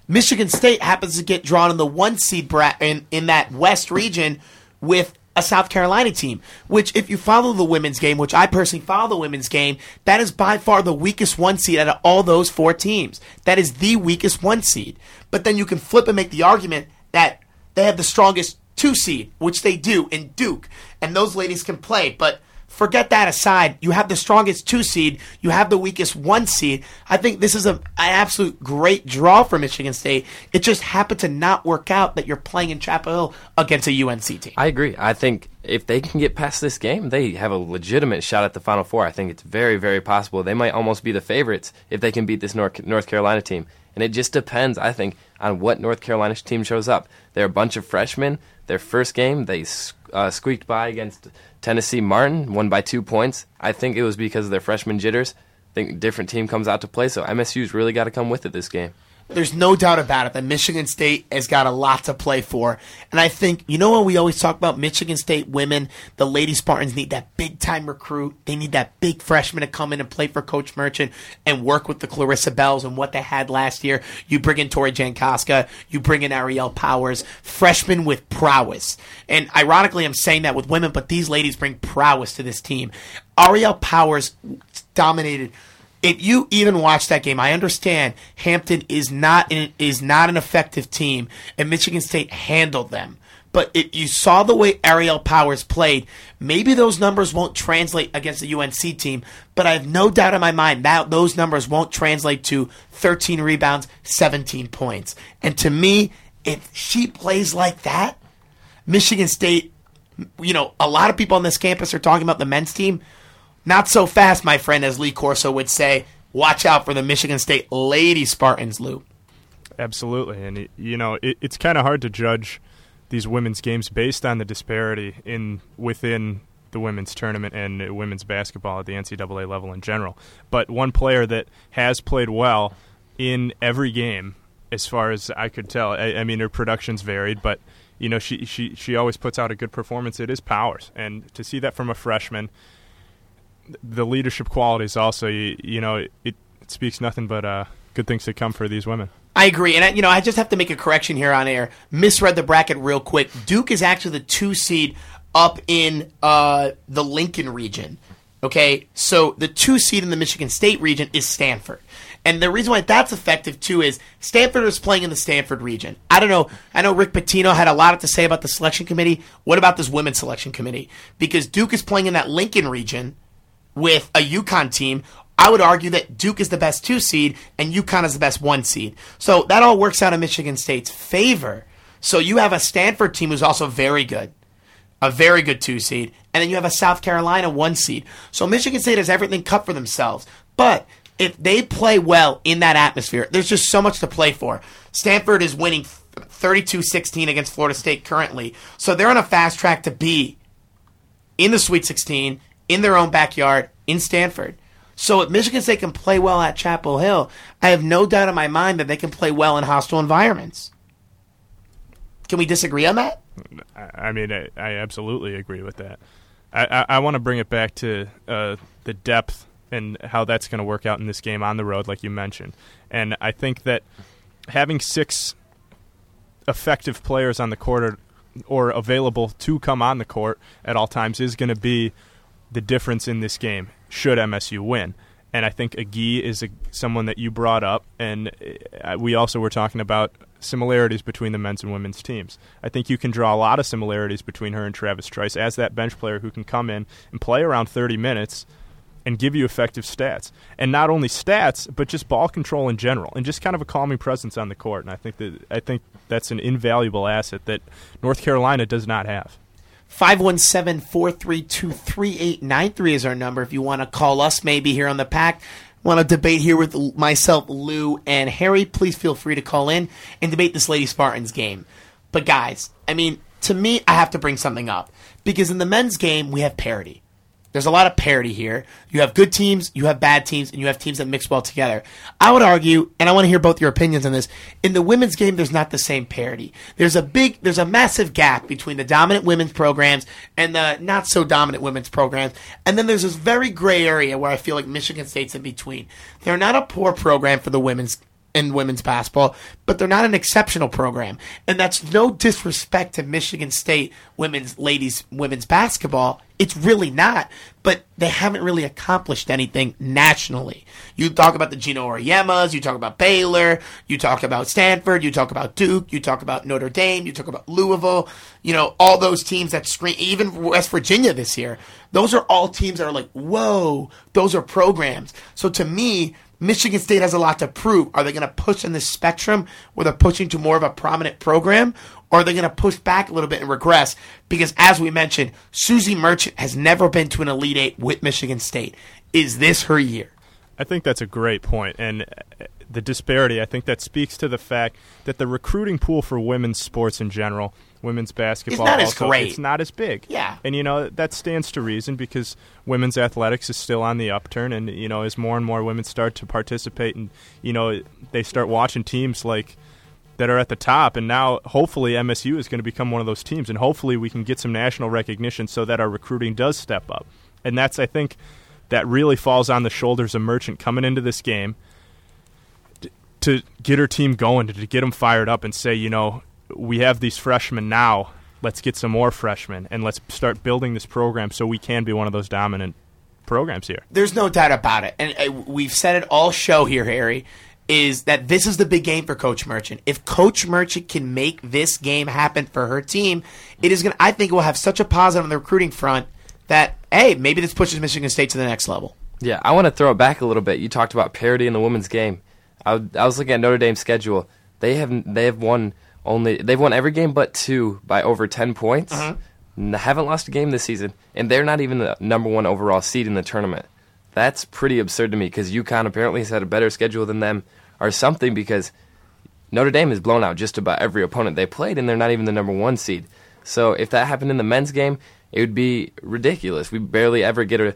Michigan State happens to get drawn in the one seed bra- in, in that West region with a South Carolina team, which, if you follow the women's game, which I personally follow the women's game, that is by far the weakest one seed out of all those four teams. That is the weakest one seed. But then you can flip and make the argument that they have the strongest two seed, which they do in Duke, and those ladies can play. But forget that aside. You have the strongest two seed. You have the weakest one seed. I think this is a, an absolute great draw for Michigan State. It just happened to not work out that you're playing in Chapel Hill against a UNC team. I agree. I think if they can get past this game, they have a legitimate shot at the Final Four. I think it's very, very possible. They might almost be the favorites if they can beat this North, North Carolina team. And it just depends, I think, on what North Carolina's team shows up. They're a bunch of freshmen. Their first game, they uh, squeaked by against Tennessee Martin, won by two points. I think it was because of their freshman jitters. I think different team comes out to play, so MSU's really got to come with it this game. There's no doubt about it that Michigan State has got a lot to play for. And I think, you know what we always talk about? Michigan State women, the Lady Spartans need that big time recruit. They need that big freshman to come in and play for Coach Merchant and work with the Klarissa Bells and what they had last year. You bring in Tori Jankoska, you bring in Aerial Powers, freshmen with prowess. And ironically, I'm saying that with women, but these ladies bring prowess to this team. Aerial Powers dominated if you even watch that game, I understand Hampton is not an, is not an effective team, and Michigan State handled them. But if you saw the way Aerial Powers played, maybe those numbers won't translate against the UNC team. But I have no doubt in my mind that those numbers won't translate to 13 rebounds, 17 points. And to me, if she plays like that, Michigan State, you know, a lot of people on this campus are talking about the men's team. Not so fast, my friend, as Lee Corso would say. Watch out for the Michigan State Lady Spartans, Lou. Absolutely, and it, you know it, it's kind of hard to judge these women's games based on the disparity in within the women's tournament and women's basketball at the NCAA level in general. But one player that has played well in every game, as far as I could tell, I, I mean her production's varied, but you know she she she always puts out a good performance. It is Powers, and to see that from a freshman the leadership qualities also you, you know it, it, speaks nothing but uh, good things to come for these women I agree, and I, you know I just have to make a correction here on air. Misread the bracket real quick. Duke is actually the two seed up in uh, the Lincoln region. Okay, so the two seed in the Michigan State region is Stanford. And the reason why that's effective too is Stanford is playing in the Stanford region. I don't know. I know Rick Pitino had a lot to say about the selection committee. What about this women's selection committee? Because Duke is playing in that Lincoln region with a UConn team. I would argue that Duke is the best two seed and UConn is the best one seed. So that all works out in Michigan State's favor. So you have a Stanford team who's also very good, a very good two seed, and then you have a South Carolina one seed. So Michigan State has everything cut for themselves. But if they play well in that atmosphere, there's just so much to play for. Stanford is winning 32 16 against Florida State currently. So they're on a fast track to be in the Sweet 16 in their own backyard in Stanford. So if Michigan State can play well at Chapel Hill, I have no doubt in my mind that they can play well in hostile environments. Can we disagree on that? I, mean, I, I, absolutely agree with that. I, I, I want to bring it back to uh, the depth and how that's going to work out in this game on the road, like you mentioned. And I think that having six effective players on the court or, or available to come on the court at all times is going to be the difference in this game. Should MSU win? And I think Agee is a, someone that you brought up, and uh, we also were talking about similarities between the men's and women's teams. I think you can draw a lot of similarities between her and Travis Trice as that bench player who can come in and play around 30 minutes and give you effective stats. And not only stats, but just ball control in general and just kind of a calming presence on the court. And I think that I think that's an invaluable asset that North Carolina does not have. 517-432-3893 is our number. If you want to call us maybe here on the Pact want to debate here with myself lou and harry please feel free to call in and debate this lady spartans game. But guys i mean to me i have to bring something up because in the men's game we have parity there's a lot of parity here. You have good teams, you have bad teams, and you have teams that mix well together. I would argue, and I want to hear both your opinions on this. In the women's game, there's not the same parity. There's a big, there's a massive gap between the dominant women's programs and the not so dominant women's programs. And then there's this very gray area where I feel like Michigan State's in between. They're not a poor program for the women's in women's basketball, but they're not an exceptional program. And that's no disrespect to Michigan State women's ladies women's basketball. It's really not. But they haven't really accomplished anything nationally. You talk about the Geno Auriemmas, you talk about Baylor, you talk about Stanford, you talk about Duke, you talk about Notre Dame, you talk about Louisville, you know, all those teams that screen, even West Virginia this year. Those are all teams that are like, whoa, those are programs. So to me, Michigan State has a lot to prove. Are they going to push in this spectrum where they're pushing to more of a prominent program? Or are they going to push back a little bit and regress? Because as we mentioned, Suzy Merchant has never been to an Elite Eight with Michigan State. Is this her year? I think that's a great point. And uh, the disparity, I think that speaks to the fact that the recruiting pool for women's sports in general – women's basketball. It's not also, as great. It's not as big. Yeah. And, you know, that stands to reason because women's athletics is still on the upturn. And, you know, as more and more women start to participate and, you know, they start watching teams like that are at the top. And now, hopefully, MSU is going to become one of those teams. And hopefully, we can get some national recognition so that our recruiting does step up. And that's, I think, that really falls on the shoulders of Merchant coming into this game to get her team going, to get them fired up and say, you know, we have these freshmen now. Let's get some more freshmen and let's start building this program so we can be one of those dominant programs here. There's no doubt about it. And uh, we've said it all show here, Harry, is that this is the big game for Coach Merchant. If Coach Merchant can make this game happen for her team, it is going to, I think, it will have such a positive on the recruiting front that, hey, maybe this pushes Michigan State to the next level. Yeah, I want to throw it back a little bit. You talked about parity in the women's game. I, I was looking at Notre Dame's schedule. They have they have won only they've won every game but two by over ten points. Uh-huh. N- haven't lost a game this season, and they're not even the number one overall seed in the tournament. That's pretty absurd to me because UConn apparently has had a better schedule than them, or something. Because Notre Dame has blown out just about every opponent they played, and they're not even the number one seed. So if that happened in the men's game, it would be ridiculous. We barely ever get a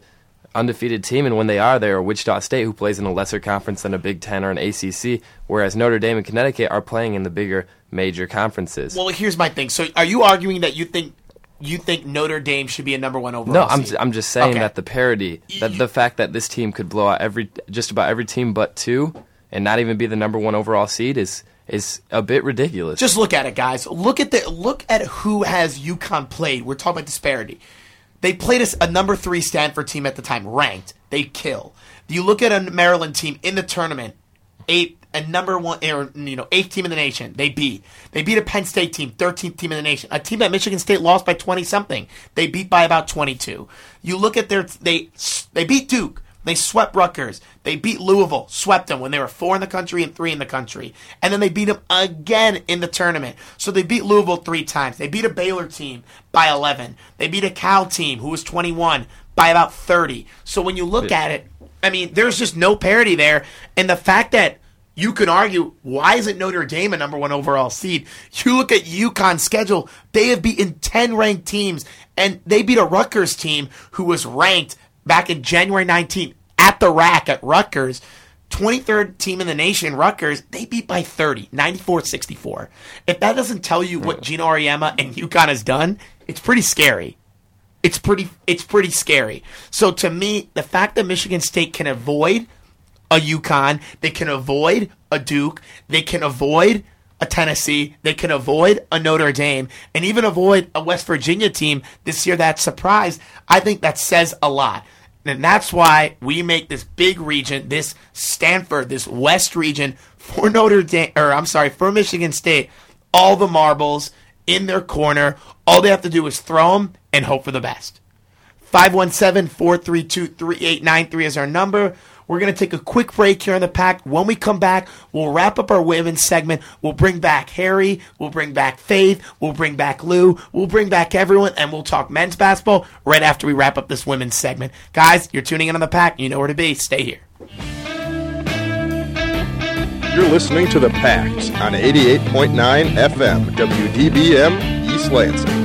undefeated team, and when they are, they are Wichita State, who plays in a lesser conference than a Big Ten or an ACC, whereas Notre Dame and Connecticut are playing in the bigger major conferences. Well, here's my thing. So, are you arguing that you think you think Notre Dame should be a number one overall? No, I'm seed? I'm just saying Okay. that the parity, that the fact that this team could blow out every just about every team but two, and not even be the number one overall seed is is a bit ridiculous. Just look at it, guys. Look at the look at who has UConn played. We're talking about disparity. They played us a number three Stanford team at the time, ranked. They kill. You look at a Maryland team in the tournament, eight a number one or you know eighth team in the nation. They beat. They beat a Penn State team, thirteenth team in the nation. A team that Michigan State lost by twenty something. They beat by about twenty two. You look at their they they beat Duke. They swept Rutgers. They beat Louisville, swept them when they were four in the country and three in the country. And then they beat them again in the tournament. So they beat Louisville three times. They beat a Baylor team by 11. They beat a Cal team who was 21 by about 30. So when you look at it, I mean, there's just no parity there. And the fact that you can argue, why isn't Notre Dame a number one overall seed? You look at UConn's schedule, they have beaten 10 ranked teams, and they beat a Rutgers team who was ranked back in January 19th at the rack at Rutgers. 23rd team in the nation, Rutgers, they beat by 30, 94-64. If that doesn't tell you what Geno Auriemma and UConn has done, it's pretty scary. it's pretty it's pretty scary. So to me, the fact that Michigan State can avoid a UConn, they can avoid a Duke, they can avoid a Tennessee, they can avoid a Notre Dame, and even avoid a West Virginia team this year that surprised. I think that says a lot. And that's why we make this big region, this Stanford, this West region for Notre Dame, or I'm sorry, for Michigan State, all the marbles in their corner. All they have to do is throw them and hope for the best. 517 432 3893 is our number. We're going to take a quick break here on the Pact. When we come back, we'll wrap up our women's segment. We'll bring back Harry. We'll bring back Faith. We'll bring back Lou. We'll bring back everyone, and we'll talk men's basketball right after we wrap up this women's segment. Guys, you're tuning in on the Pact. You know where to be. Stay here. You're listening to The Pact on 88.9 FM, WDBM, East Lansing.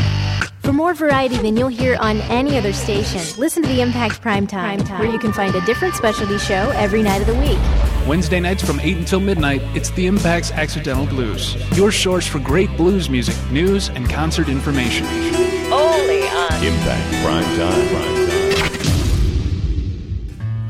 For more variety than you'll hear on any other station, listen to the Impact Prime Time, where you can find a different specialty show every night of the week. Wednesday nights from 8 until midnight, it's the Impact's Accidental Blues, your source for great blues music, news, and concert information. Only on Impact Prime Time.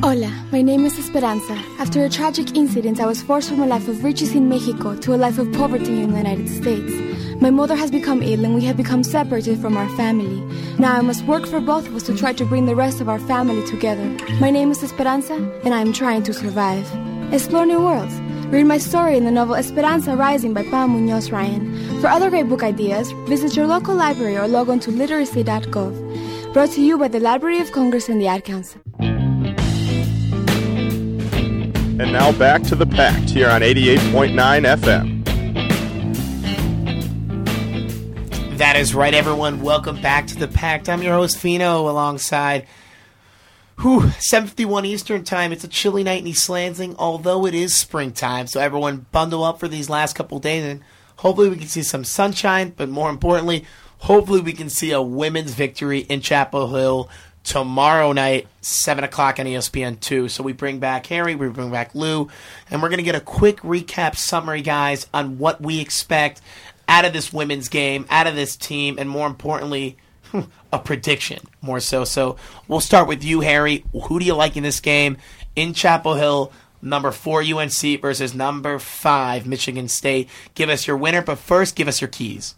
Hola, my name is Esperanza. After a tragic incident, I was forced from a life of riches in Mexico to a life of poverty in the United States. My mother has become ill and we have become separated from our family. Now I must work for both of us to try to bring the rest of our family together. My name is Esperanza and I am trying to survive. Explore new worlds. Read my story in the novel Esperanza Rising by Pam Munoz Ryan. For other great book ideas, visit your local library or log on to literacy.gov. Brought to you by the Library of Congress and the Ad Council. And now back to the Pact here on 88.9 FM. That is right, everyone. Welcome back to the Pact. I'm your host, Fino, alongside whew, 7.51 Eastern Time. It's a chilly night in East Lansing, although it is springtime. So everyone bundle up for these last couple days, and hopefully we can see some sunshine, but more importantly, hopefully we can see a women's victory in Chapel Hill tomorrow night, 7 o'clock on E ESPN 2. So we bring back Harry, we bring back Lou, and we're going to get a quick recap summary, guys, on what we expect out of this women's game, out of this team, and more importantly, a prediction more so. So we'll start with you, Harry. Who do you like in this game in Chapel Hill? Number four UNC versus number five Michigan State. Give us your winner, but first, give us your keys.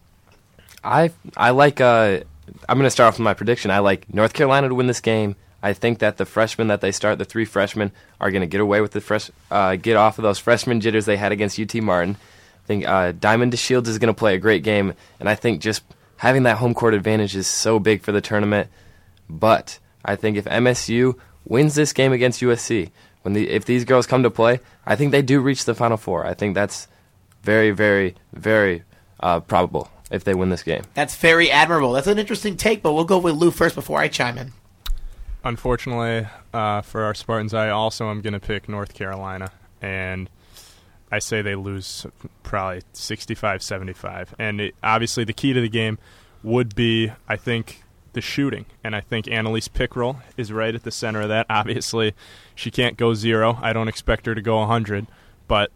I I like. Uh, I'm going to start off with my prediction. I like North Carolina to win this game. I think that the freshmen that they start, the three freshmen, are going to get away with the fresh, uh, get off of those freshman jitters they had against UT Martin. I think uh, Diamond DeShields is going to play a great game, and I think just having that home court advantage is so big for the tournament. But I think if MSU wins this game against USC, when the if these girls come to play, I think they do reach the Final Four. I think that's very, very, very uh, probable if they win this game. That's very admirable. That's an interesting take, but we'll go with Lou first before I chime in. Unfortunately, uh, for our Spartans, I also am going to pick North Carolina, and I say they lose probably 65-75. And it, obviously, the key to the game would be, I think, the shooting, and I think Annalise Pickrel is right at the center of that. Obviously, she can't go zero. I don't expect her to go 100, but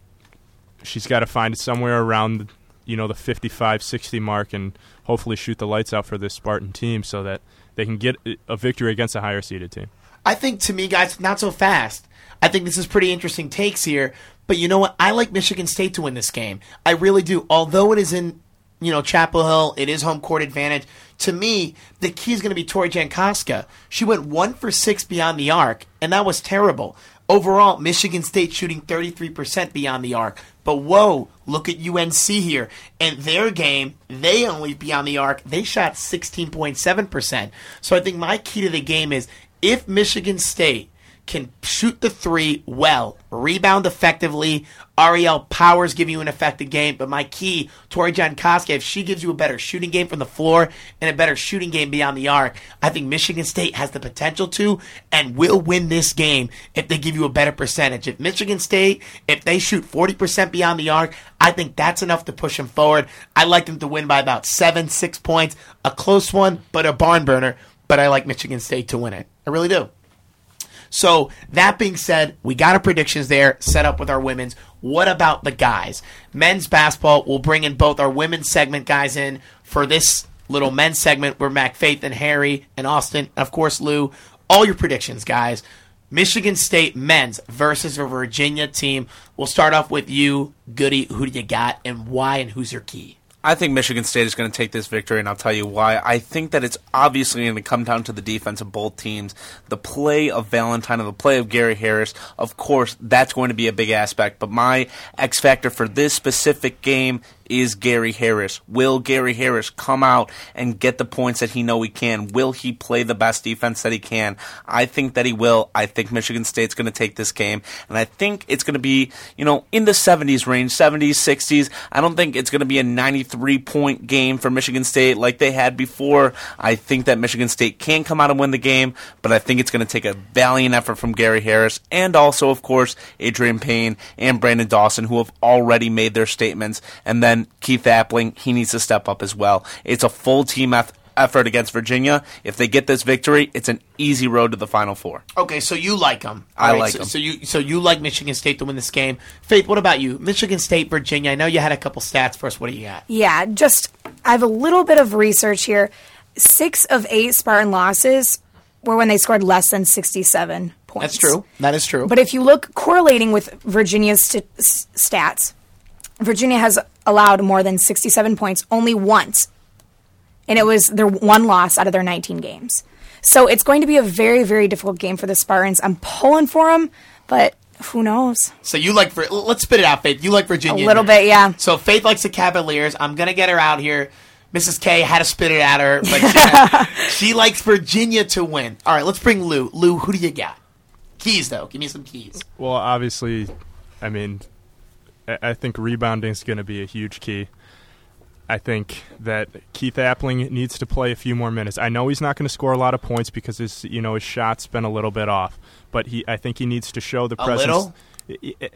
she's got to find it somewhere around you know the 55-60 mark and hopefully shoot the lights out for this Spartan team so that they can get a victory against a higher seeded team. I think to me, guys, not so fast. I think this is pretty interesting takes here. But you know what? I like Michigan State to win this game. I really do. Although it is in, you know, Chapel Hill, it is home court advantage. To me, the key is going to be Tori Jankoska. She went one for six beyond the arc, and that was terrible. Overall, Michigan State shooting 33% beyond the arc. But whoa, look at UNC here. And their game, they only beyond the arc, they shot 16.7%. So I think my key to the game is if Michigan State can shoot the three well, rebound effectively. Aerial Powers give you an effective game, but my key, Tori Jankowski, if she gives you a better shooting game from the floor and a better shooting game beyond the arc, I think Michigan State has the potential to and will win this game if they give you a better percentage. If Michigan State, if they shoot 40% beyond the arc, I think that's enough to push them forward. I like them to win by about seven, six points, a close one, but a barn burner. But I like Michigan State to win it. I really do. So that being said, we got our predictions there set up with our women's. What about the guys? Men's basketball. We'll bring in both our women's segment guys in for this little men's segment where Mac Faith and Harry and Austin, of course Lou. All your predictions, guys. Michigan State men's versus a Virginia team. We'll start off with you, Goody. Who do you got, and why, and who's your key? I think Michigan State is going to take this victory, and I'll tell you why. I think that it's obviously going to come down to the defense of both teams. The play of Valentine and the play of Gary Harris, of course, that's going to be a big aspect. But my X factor for this specific game is Gary Harris. Will Gary Harris come out and get the points that he know he can? Will he play the best defense that he can? I think that he will. I think Michigan State's going to take this game, and I think it's going to be, you know, in the 70s range, 70s, 60s. I don't think it's going to be a 93 point game for Michigan State like they had before. I think that Michigan State can come out and win the game, but I think it's going to take a valiant effort from Gary Harris and also, of course, Adreian Payne and Branden Dawson, who have already made their statements, and then Keith Appling, he needs to step up as well. It's a full team effort against Virginia. If they get this victory, it's an easy road to the Final Four. Okay, so you like them. I like so, them. So you so you like Michigan State to win this game. Faith, what about you? Michigan State, Virginia. I know you had a couple stats for us. What do you got? Yeah, just I have a little bit of research here. Six of eight Spartan losses were when they scored less than 67 points. That's true. That is true. But if you look correlating with Virginia's st- stats, Virginia has allowed more than 67 points only once. And it was their one loss out of their 19 games. So it's going to be a very, very difficult game for the Spartans. I'm pulling for them, but who knows? So you like, let's spit it out, Faith. You like Virginia. A little bit, yeah. So Faith likes the Cavaliers. I'm going to get her out here. Mrs. K had to spit it at her, but she, she likes Virginia to win. All right, let's bring Lou. Lou, who do you got? Keys, though. Give me some keys. Well, obviously, I mean, I think rebounding is going to be a huge key. I think that Keith Appling needs to play a few more minutes. I know he's not going to score a lot of points because his you know his shot's been a little bit off, but he I think he needs to show the a presence. Little?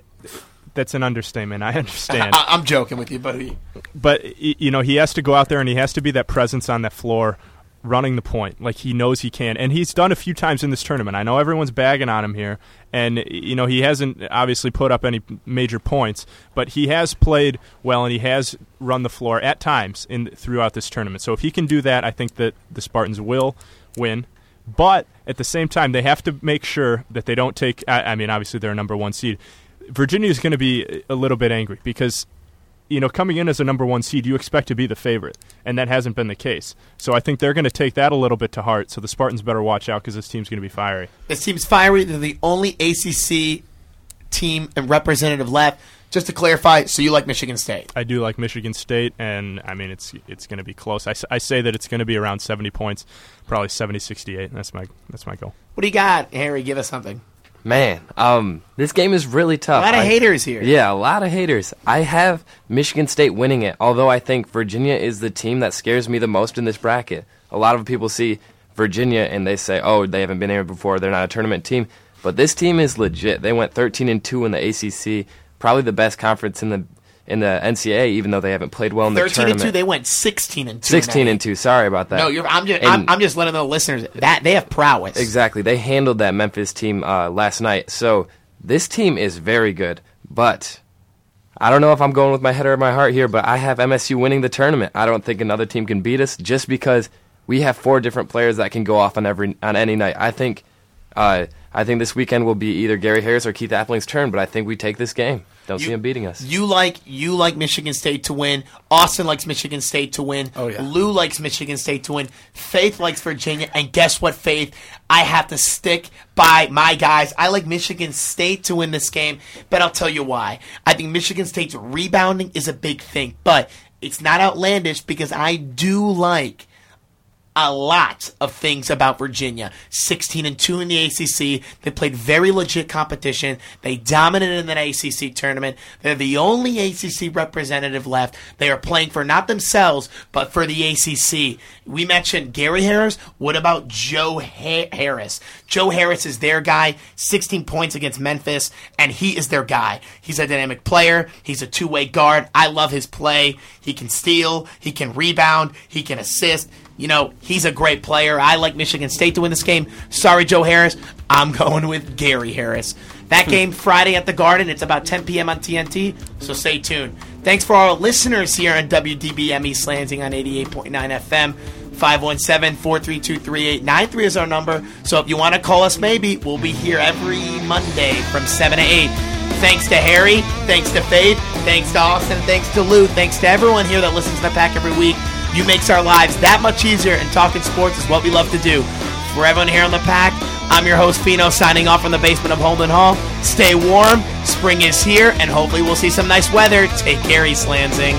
That's an understatement. I understand. I, am joking with you, buddy. But you know he has to go out there and he has to be that presence on that floor running the point. Like he knows he can. And he's done a few times in this tournament. I know everyone's bagging on him here. And you know he hasn't obviously put up any major points but he has played well and he has run the floor at times in throughout this tournament. So if he can do that i think that the spartans will win. But at the same time they have to make sure that they don't take i, I mean obviously they're a number one seed. Virginia is going to be a little bit angry because you know, coming in as a number one seed, you expect to be the favorite, and that hasn't been the case. So I think they're going to take that a little bit to heart. So the Spartans better watch out because this team's going to be fiery. This team's fiery. They're the only ACC team and representative left. Just to clarify, so you like Michigan State? I do like Michigan State, and I mean it's it's going to be close. I, I say that it's going to be around 70 points, probably 70-68. That's my that's my goal. What do you got, Harry? Give us something. Man, um, this game is really tough. A lot of I, haters here. Yeah, a lot of haters. I have Michigan State winning it, although I think Virginia is the team that scares me the most in this bracket. A lot of people see Virginia and they say, "Oh, they haven't been here before. They're not a tournament team." But this team is legit. They went 13 and 2 in the ACC, probably the best conference in the in the NCAA, even though they haven't played well in the 13 tournament. and 2, they went 16 and 2. 16 and 2. Sorry about that. No, you're, I'm, just, I'm, I'm just letting the listeners that they have prowess. Exactly. They handled that Memphis team uh, last night. So this team is very good. But I don't know if I'm going with my head or my heart here, but I have MSU winning the tournament. I don't think another team can beat us just because we have four different players that can go off on every on any night. I think uh, I think this weekend will be either Gary Harris or Keith Appling's turn, but I think we take this game. Don't see him beating us. You like you like Michigan State to win. Austin likes Michigan State to win. Oh, yeah. Lou likes Michigan State to win. Faith likes Virginia. And guess what, Faith? I have to stick by my guys. I like Michigan State to win this game, but I'll tell you why. I think Michigan State's rebounding is a big thing, but it's not outlandish because I do like a lot of things about Virginia. 16 and 2 in the ACC. They played very legit competition. They dominated in the ACC tournament. They're the only ACC representative left. They are playing for not themselves, but for the ACC. We mentioned Gary Harris. What about Joe ha- Harris? Joe Harris is their guy. 16 points against Memphis, and he is their guy. He's a dynamic player. He's a two-way guard. I love his play. He can steal. He can rebound. He can assist. You know, he's a great player. I like Michigan State to win this game. Sorry, Joe Harris. I'm going with Gary Harris. That hmm. game Friday at the Garden. It's about 10 p.m. on TNT, so stay tuned. Thanks for our listeners here on WDBM East Lansing on 88.9 FM. 517-432-3893 is our number. So if you want to call us maybe, we'll be here every Monday from 7 to 8. Thanks to Harry, thanks to Faith. thanks to Austin, thanks to Lou, thanks to everyone here that listens to the Pact every week. You makes our lives that much easier, and talking sports is what we love to do. For everyone here on the Pact, I'm your host Fino signing off from the basement of Holden Hall. Stay warm, spring is here, and hopefully we'll see some nice weather. Take care, East Lansing.